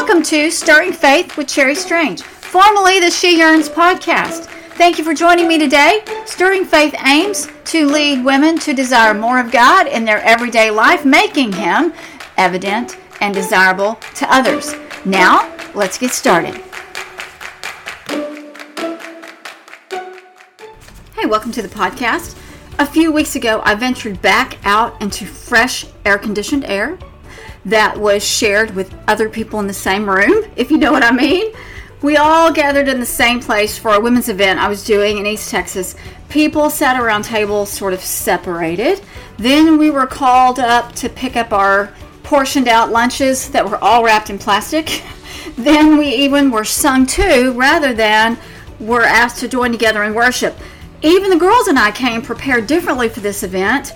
Welcome to Stirring Faith with Cherry Strange, formerly the She Yearns podcast. Thank you for joining me today. Stirring Faith aims to lead women to desire more of God in their everyday life, making Him evident and desirable to others. Now, let's get started. Hey, welcome to the podcast. A few weeks ago, I ventured back out into fresh air conditioned air that was shared with other people in the same room, if you know what I mean. We all gathered in the same place for a women's event I was doing in East Texas. People sat around tables, sort of separated. Then we were called up to pick up our portioned out lunches that were all wrapped in plastic. then we even were sung to rather than were asked to join together in worship. Even the girls and I came prepared differently for this event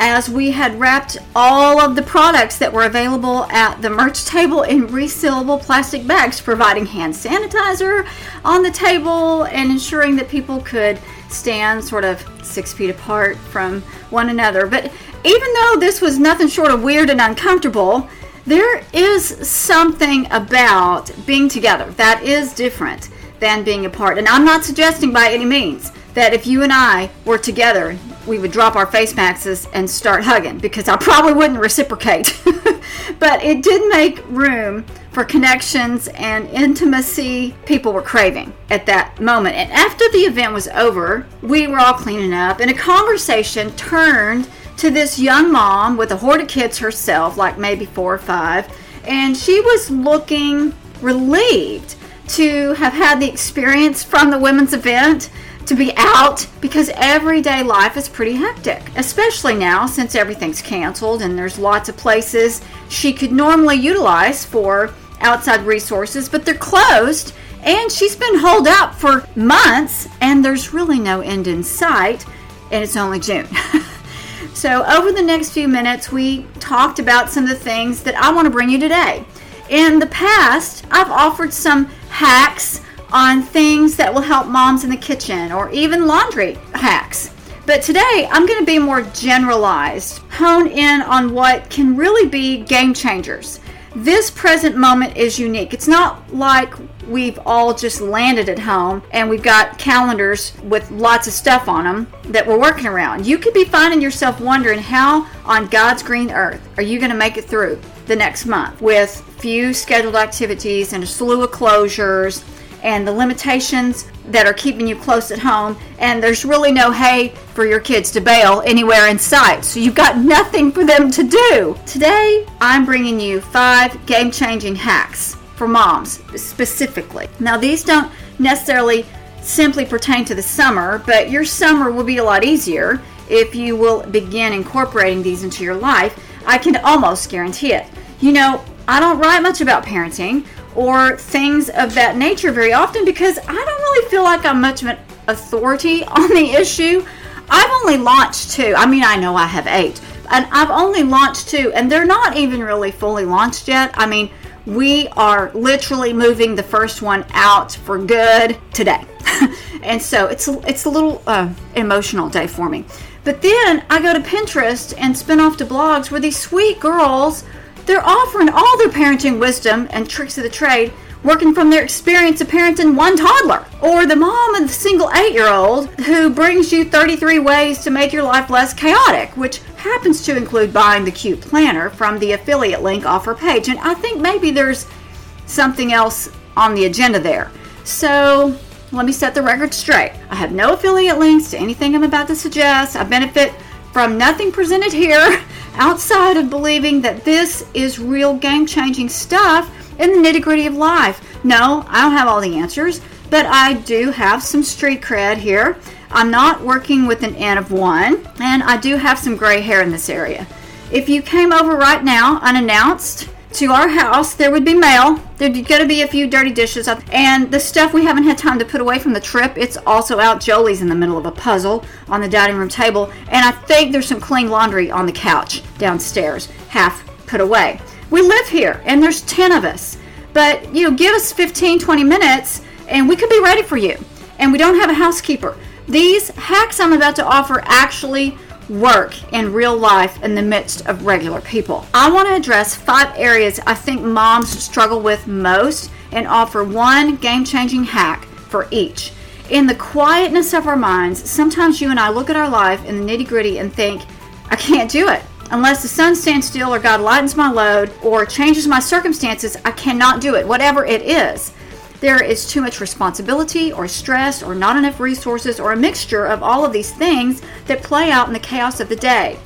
as we had wrapped all of the products that were available at the merch table in resealable plastic bags, providing hand sanitizer on the table and ensuring that people could stand sort of six feet apart from one another. But even though this was nothing short of weird and uncomfortable, there is something about being together that is different than being apart. And I'm not suggesting by any means that if you and I were together, we would drop our face masks and start hugging because I probably wouldn't reciprocate. but it did make room for connections and intimacy people were craving at that moment. And after the event was over, we were all cleaning up, and a conversation turned to this young mom with a horde of kids herself, like maybe four or five, and she was looking relieved to have had the experience from the women's event to be out because everyday life is pretty hectic, especially now since everything's canceled and there's lots of places she could normally utilize for outside resources, but they're closed. And she's been holed up for months, and there's really no end in sight, and it's only June. so, over the next few minutes, we talked about some of the things that I want to bring you today. In the past, I've offered some hacks on things that will help moms in the kitchen or even laundry hacks. But today I'm going to be more generalized, hone in on what can really be game changers. This present moment is unique. It's not like we've all just landed at home and we've got calendars with lots of stuff on them that we're working around. You could be finding yourself wondering how on God's green earth are you going to make it through the next month with few scheduled activities and a slew of closures and the limitations that are keeping you close at home, and there's really no hay for your kids to bail anywhere in sight. So you've got nothing for them to do. Today, I'm bringing you five game changing hacks for moms specifically. Now, these don't necessarily simply pertain to the summer, but your summer will be a lot easier if you will begin incorporating these into your life. I can almost guarantee it. You know, I don't write much about parenting or things of that nature very often because I don't really feel like I'm much of an authority on the issue. I've only launched two. I mean, I know I have eight, and I've only launched two, and they're not even really fully launched yet. I mean, we are literally moving the first one out for good today, and so it's it's a little uh, emotional day for me. But then I go to Pinterest and spin off to blogs where these sweet girls they're offering all their parenting wisdom and tricks of the trade, working from their experience of parenting one toddler, or the mom of the single eight year old who brings you 33 ways to make your life less chaotic, which happens to include buying the cute planner from the affiliate link off her page. And I think maybe there's something else on the agenda there. So let me set the record straight. I have no affiliate links to anything I'm about to suggest. I benefit from nothing presented here outside of believing that this is real game changing stuff in the nitty gritty of life. No, I don't have all the answers, but I do have some street cred here. I'm not working with an N of one, and I do have some gray hair in this area. If you came over right now unannounced, to our house, there would be mail. There's going to be a few dirty dishes. And the stuff we haven't had time to put away from the trip, it's also out. Jolie's in the middle of a puzzle on the dining room table. And I think there's some clean laundry on the couch downstairs, half put away. We live here, and there's 10 of us. But, you know, give us 15, 20 minutes, and we could be ready for you. And we don't have a housekeeper. These hacks I'm about to offer actually work in real life in the midst of regular people. I want to address five areas I think moms struggle with most and offer one game changing hack for each. In the quietness of our minds, sometimes you and I look at our life in the nitty gritty and think, I can't do it. Unless the sun stands still or God lightens my load or changes my circumstances, I cannot do it, whatever it is. There is too much responsibility or stress or not enough resources or a mixture of all of these things that play out in the chaos of the day.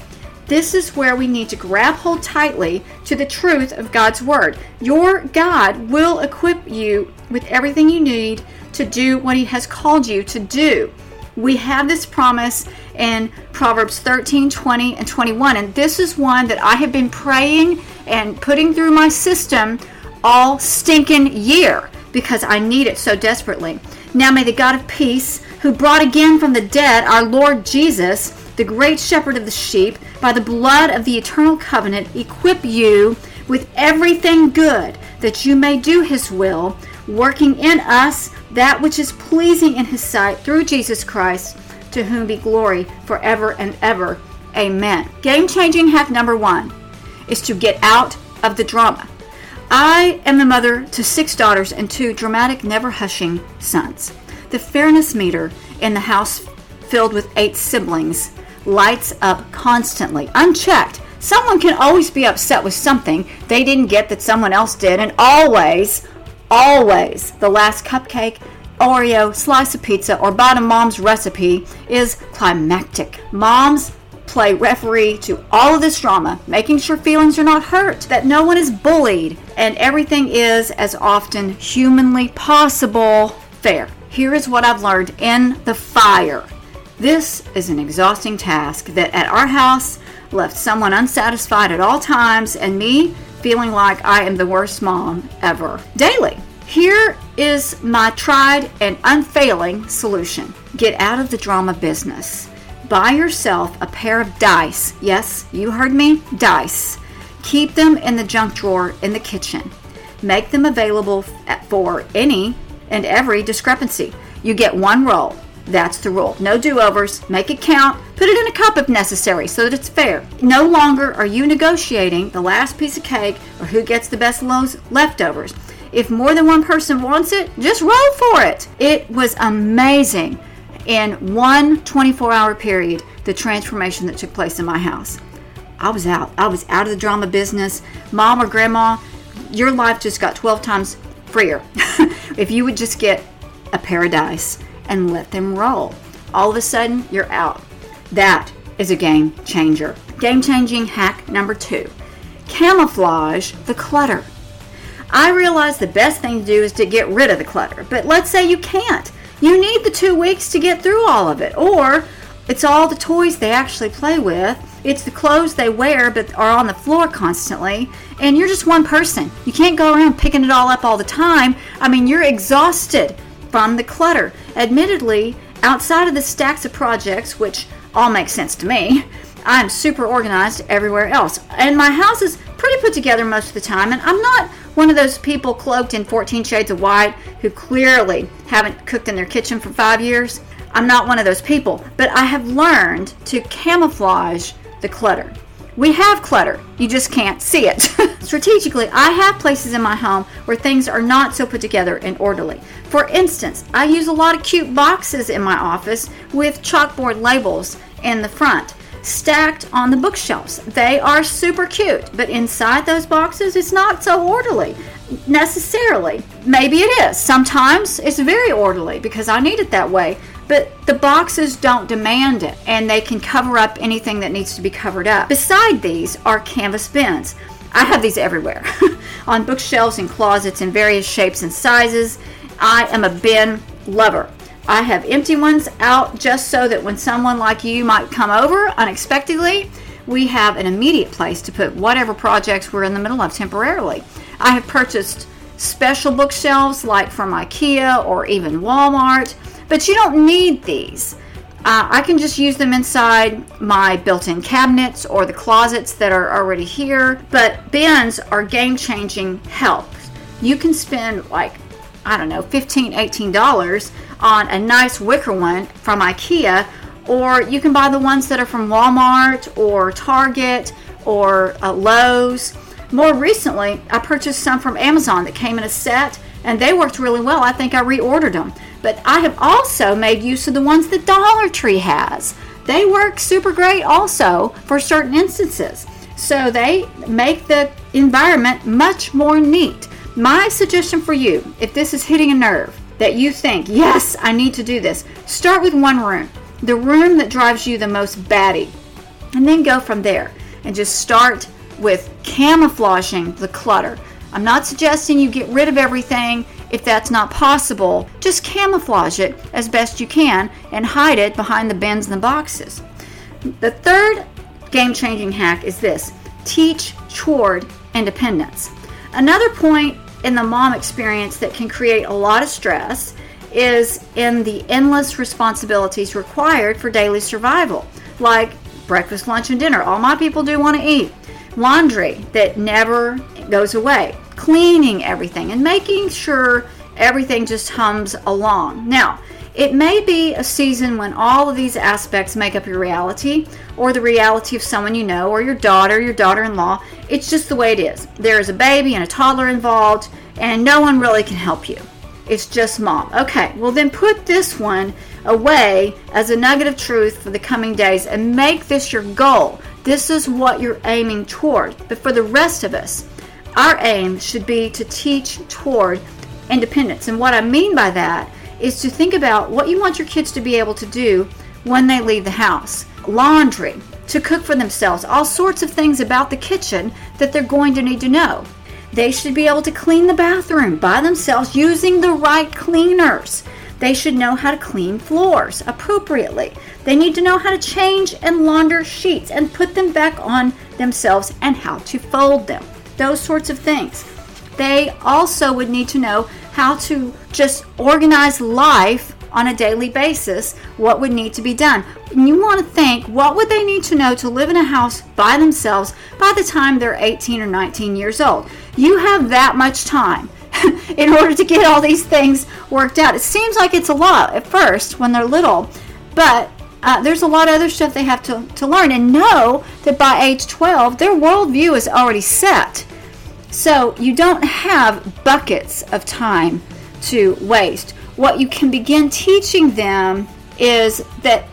This is where we need to grab hold tightly to the truth of God's Word. Your God will equip you with everything you need to do what He has called you to do. We have this promise in Proverbs 13, 20, and 21. And this is one that I have been praying and putting through my system all stinking year because I need it so desperately. Now may the God of peace, who brought again from the dead our Lord Jesus, the great shepherd of the sheep, by the blood of the eternal covenant, equip you with everything good that you may do his will, working in us that which is pleasing in his sight through Jesus Christ to whom be glory forever and ever. Amen. Game changing hack number one is to get out of the drama. I am the mother to six daughters and two dramatic, never hushing sons. The fairness meter in the house filled with eight siblings lights up constantly, unchecked. Someone can always be upset with something they didn't get that someone else did, and always, always, the last cupcake Oreo, slice of pizza, or bottom mom's recipe is climactic. Moms play referee to all of this drama, making sure feelings are not hurt, that no one is bullied, and everything is as often humanly possible fair. Here is what I've learned in the fire. This is an exhausting task that at our house left someone unsatisfied at all times and me feeling like I am the worst mom ever. Daily. Here is my tried and unfailing solution get out of the drama business. Buy yourself a pair of dice. Yes, you heard me, dice. Keep them in the junk drawer in the kitchen. Make them available for any and every discrepancy. You get one roll. That's the rule. No do overs. Make it count. Put it in a cup if necessary so that it's fair. No longer are you negotiating the last piece of cake or who gets the best leftovers. If more than one person wants it, just roll for it. It was amazing in one 24 hour period the transformation that took place in my house. I was out. I was out of the drama business. Mom or grandma, your life just got 12 times freer if you would just get a paradise and let them roll. All of a sudden, you're out. That is a game changer. Game changing hack number two camouflage the clutter. I realize the best thing to do is to get rid of the clutter, but let's say you can't. You need the two weeks to get through all of it, or it's all the toys they actually play with. It's the clothes they wear but are on the floor constantly. And you're just one person. You can't go around picking it all up all the time. I mean, you're exhausted from the clutter. Admittedly, outside of the stacks of projects, which all make sense to me, I'm super organized everywhere else. And my house is pretty put together most of the time. And I'm not one of those people cloaked in 14 shades of white who clearly haven't cooked in their kitchen for five years. I'm not one of those people, but I have learned to camouflage the clutter. We have clutter, you just can't see it. Strategically, I have places in my home where things are not so put together and orderly. For instance, I use a lot of cute boxes in my office with chalkboard labels in the front stacked on the bookshelves. They are super cute, but inside those boxes, it's not so orderly necessarily. Maybe it is. Sometimes it's very orderly because I need it that way. But the boxes don't demand it and they can cover up anything that needs to be covered up. Beside these are canvas bins. I have these everywhere on bookshelves and closets in various shapes and sizes. I am a bin lover. I have empty ones out just so that when someone like you might come over unexpectedly, we have an immediate place to put whatever projects we're in the middle of temporarily. I have purchased special bookshelves like from IKEA or even Walmart, but you don't need these. Uh, I can just use them inside my built in cabinets or the closets that are already here. But bins are game changing help. You can spend like I don't know, $15, $18 on a nice wicker one from IKEA or you can buy the ones that are from Walmart or Target or uh, Lowe's. More recently, I purchased some from Amazon that came in a set and they worked really well. I think I reordered them. But I have also made use of the ones that Dollar Tree has. They work super great also for certain instances. So they make the environment much more neat. My suggestion for you, if this is hitting a nerve, that you think, yes, I need to do this, start with one room, the room that drives you the most batty, and then go from there and just start with camouflaging the clutter. I'm not suggesting you get rid of everything if that's not possible. Just camouflage it as best you can and hide it behind the bins and the boxes. The third game changing hack is this teach toward independence. Another point in the mom experience that can create a lot of stress is in the endless responsibilities required for daily survival, like breakfast, lunch, and dinner. All my people do want to eat. Laundry that never goes away. Cleaning everything and making sure everything just hums along. Now, it may be a season when all of these aspects make up your reality, or the reality of someone you know, or your daughter, your daughter in law. It's just the way it is. There is a baby and a toddler involved, and no one really can help you. It's just mom. Okay, well, then put this one away as a nugget of truth for the coming days and make this your goal. This is what you're aiming toward. But for the rest of us, our aim should be to teach toward independence. And what I mean by that is to think about what you want your kids to be able to do when they leave the house laundry, to cook for themselves, all sorts of things about the kitchen that they're going to need to know. They should be able to clean the bathroom by themselves using the right cleaners. They should know how to clean floors appropriately. They need to know how to change and launder sheets and put them back on themselves and how to fold them. Those sorts of things. They also would need to know how to just organize life on a daily basis, what would need to be done. And you want to think what would they need to know to live in a house by themselves by the time they're 18 or 19 years old. You have that much time in order to get all these things worked out. It seems like it's a lot at first when they're little, but uh, there's a lot of other stuff they have to, to learn and know that by age 12 their worldview is already set so you don't have buckets of time to waste. What you can begin teaching them is that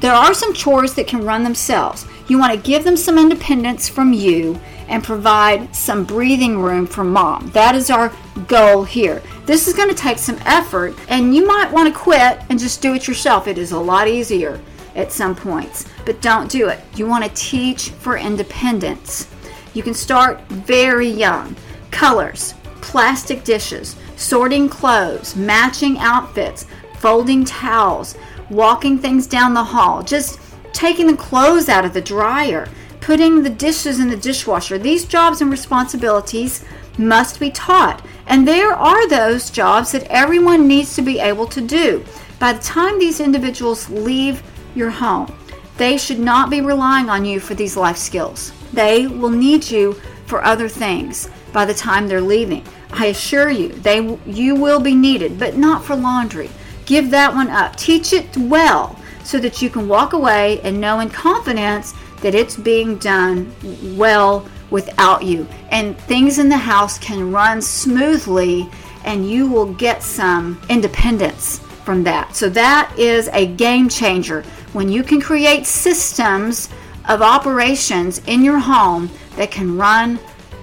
there are some chores that can run themselves. You want to give them some independence from you and provide some breathing room for mom. That is our goal here. This is going to take some effort, and you might want to quit and just do it yourself. It is a lot easier at some points, but don't do it. You want to teach for independence. You can start very young. Colors, plastic dishes, sorting clothes, matching outfits, folding towels, walking things down the hall, just taking the clothes out of the dryer, putting the dishes in the dishwasher. These jobs and responsibilities must be taught. And there are those jobs that everyone needs to be able to do. By the time these individuals leave your home, they should not be relying on you for these life skills. They will need you for other things by the time they're leaving. I assure you, they you will be needed, but not for laundry. Give that one up. Teach it well so that you can walk away and know in confidence that it's being done well without you. And things in the house can run smoothly and you will get some independence from that. So that is a game changer when you can create systems of operations in your home that can run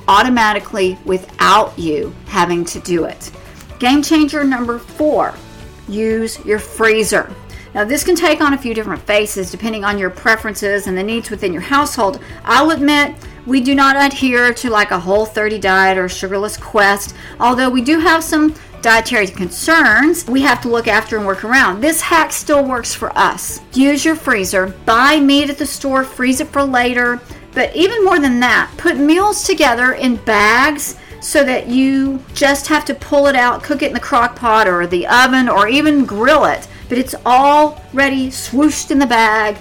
automatically without you having to do it. Game changer number four use your freezer. Now, this can take on a few different faces depending on your preferences and the needs within your household. I'll admit we do not adhere to like a whole 30 diet or sugarless quest, although we do have some dietary concerns we have to look after and work around. This hack still works for us. Use your freezer, buy meat at the store, freeze it for later. But even more than that, put meals together in bags so that you just have to pull it out, cook it in the crock pot or the oven or even grill it. But it's all ready, swooshed in the bag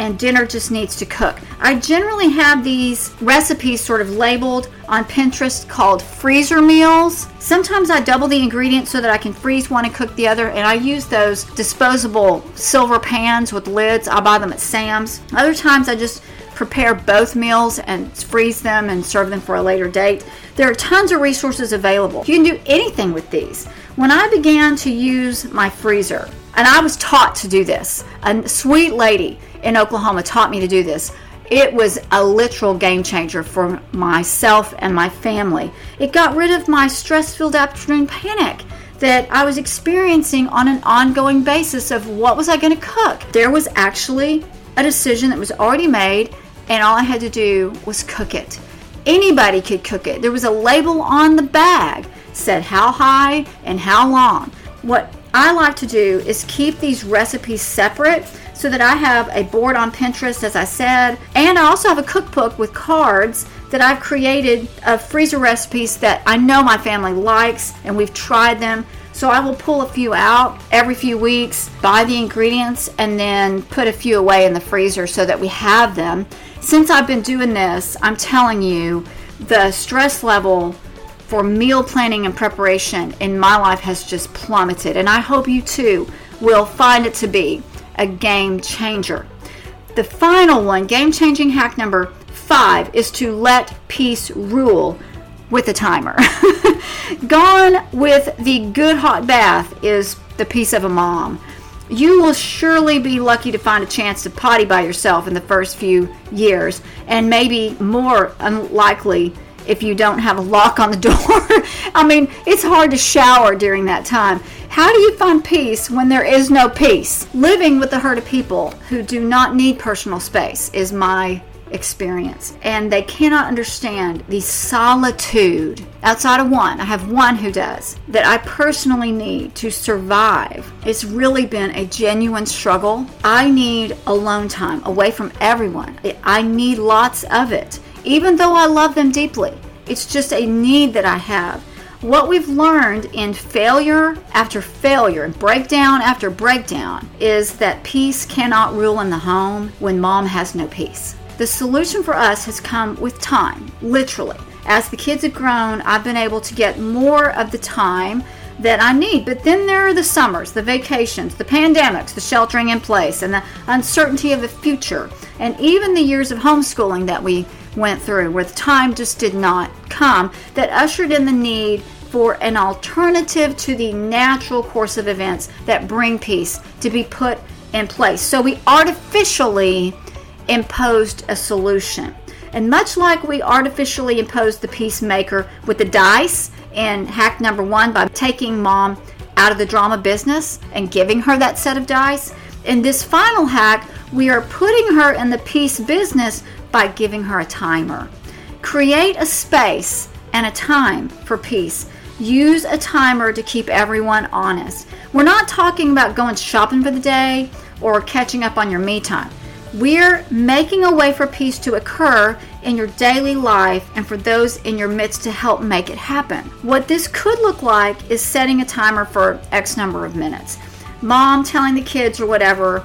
and dinner just needs to cook. I generally have these recipes sort of labeled on Pinterest called freezer meals. Sometimes I double the ingredients so that I can freeze one and cook the other, and I use those disposable silver pans with lids. I buy them at Sam's. Other times I just prepare both meals and freeze them and serve them for a later date. There are tons of resources available. You can do anything with these. When I began to use my freezer, and I was taught to do this, a sweet lady in Oklahoma taught me to do this. It was a literal game changer for myself and my family. It got rid of my stress filled afternoon panic that I was experiencing on an ongoing basis of what was I going to cook. There was actually a decision that was already made and all I had to do was cook it. Anybody could cook it. There was a label on the bag said how high and how long. What I like to do is keep these recipes separate so that I have a board on Pinterest, as I said, and I also have a cookbook with cards that I've created of freezer recipes that I know my family likes and we've tried them. So I will pull a few out every few weeks, buy the ingredients, and then put a few away in the freezer so that we have them since I've been doing this, I'm telling you, the stress level for meal planning and preparation in my life has just plummeted. And I hope you too will find it to be a game changer. The final one, game changing hack number five, is to let peace rule with a timer. Gone with the good hot bath is the peace of a mom you will surely be lucky to find a chance to potty by yourself in the first few years, and maybe more unlikely if you don't have a lock on the door. I mean, it's hard to shower during that time. How do you find peace when there is no peace? Living with a herd of people who do not need personal space is my experience. And they cannot understand the solitude outside of one. I have one who does that I personally need to survive. It's really been a genuine struggle. I need alone time away from everyone. I need lots of it, even though I love them deeply. It's just a need that I have. What we've learned in failure after failure and breakdown after breakdown is that peace cannot rule in the home when mom has no peace. The solution for us has come with time, literally. As the kids have grown, I've been able to get more of the time that I need. But then there are the summers, the vacations, the pandemics, the sheltering in place, and the uncertainty of the future, and even the years of homeschooling that we went through, where the time just did not come, that ushered in the need for an alternative to the natural course of events that bring peace to be put in place. So we artificially imposed a solution. And much like we artificially imposed the peacemaker with the dice in hack number one by taking mom out of the drama business and giving her that set of dice, in this final hack, we are putting her in the peace business by giving her a timer. Create a space and a time for peace. Use a timer to keep everyone honest. We're not talking about going shopping for the day or catching up on your me time. We're making a way for peace to occur in your daily life and for those in your midst to help make it happen. What this could look like is setting a timer for X number of minutes. Mom telling the kids or whatever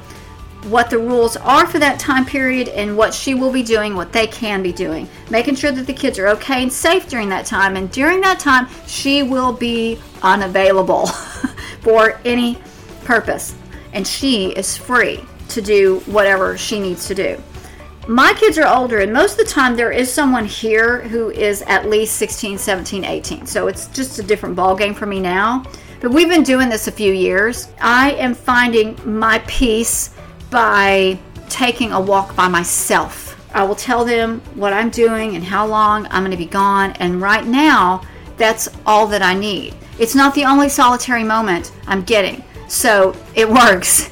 what the rules are for that time period and what she will be doing, what they can be doing. Making sure that the kids are okay and safe during that time. And during that time, she will be unavailable for any purpose. And she is free to do whatever she needs to do. My kids are older, and most of the time there is someone here who is at least 16, 17, 18. So it's just a different ball game for me now. But we've been doing this a few years. I am finding my peace by taking a walk by myself. I will tell them what I'm doing and how long I'm going to be gone. And right now, that's all that I need. It's not the only solitary moment I'm getting. So it works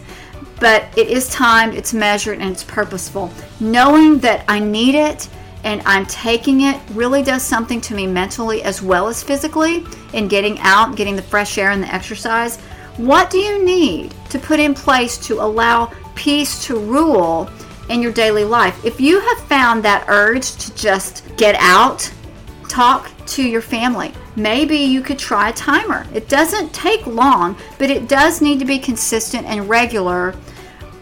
but it is timed, it's measured, and it's purposeful. Knowing that I need it and I'm taking it really does something to me mentally as well as physically in getting out, getting the fresh air and the exercise. What do you need to put in place to allow peace to rule in your daily life? If you have found that urge to just get out, talk to your family. Maybe you could try a timer. It doesn't take long, but it does need to be consistent and regular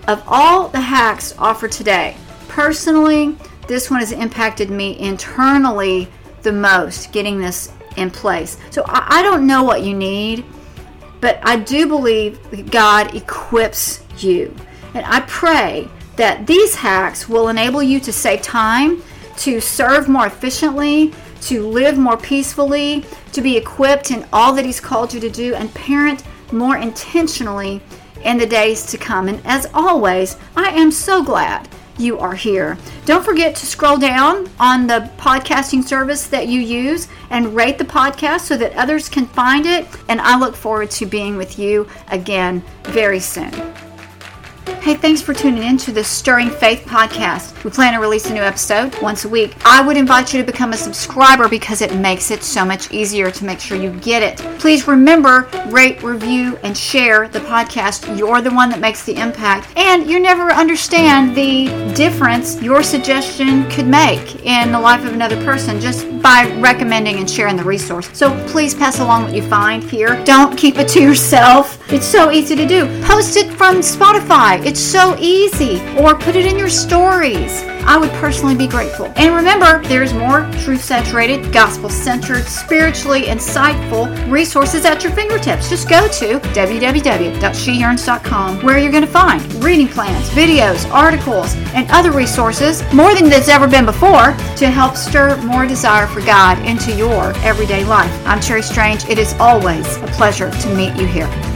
of all the hacks offered today, personally, this one has impacted me internally the most, getting this in place. So I, I don't know what you need, but I do believe God equips you. And I pray that these hacks will enable you to save time, to serve more efficiently, to live more peacefully, to be equipped in all that He's called you to do, and parent more intentionally in the days to come. And as always, I am so glad you are here. Don't forget to scroll down on the podcasting service that you use and rate the podcast so that others can find it. And I look forward to being with you again very soon. Hey, thanks for tuning in to the Stirring Faith podcast. We plan to release a new episode once a week. I would invite you to become a subscriber because it makes it so much easier to make sure you get it. Please remember, rate, review, and share the podcast. You're the one that makes the impact, and you never understand the difference your suggestion could make in the life of another person just by recommending and sharing the resource. So please pass along what you find here. Don't keep it to yourself. It's so easy to do. Post it from Spotify. So easy. Or put it in your stories. I would personally be grateful. And remember, there's more truth saturated, gospel centered, spiritually insightful resources at your fingertips. Just go to www.sheyearns.com where you're going to find reading plans, videos, articles, and other resources, more than there's ever been before, to help stir more desire for God into your everyday life. I'm Cherry Strange. It is always a pleasure to meet you here.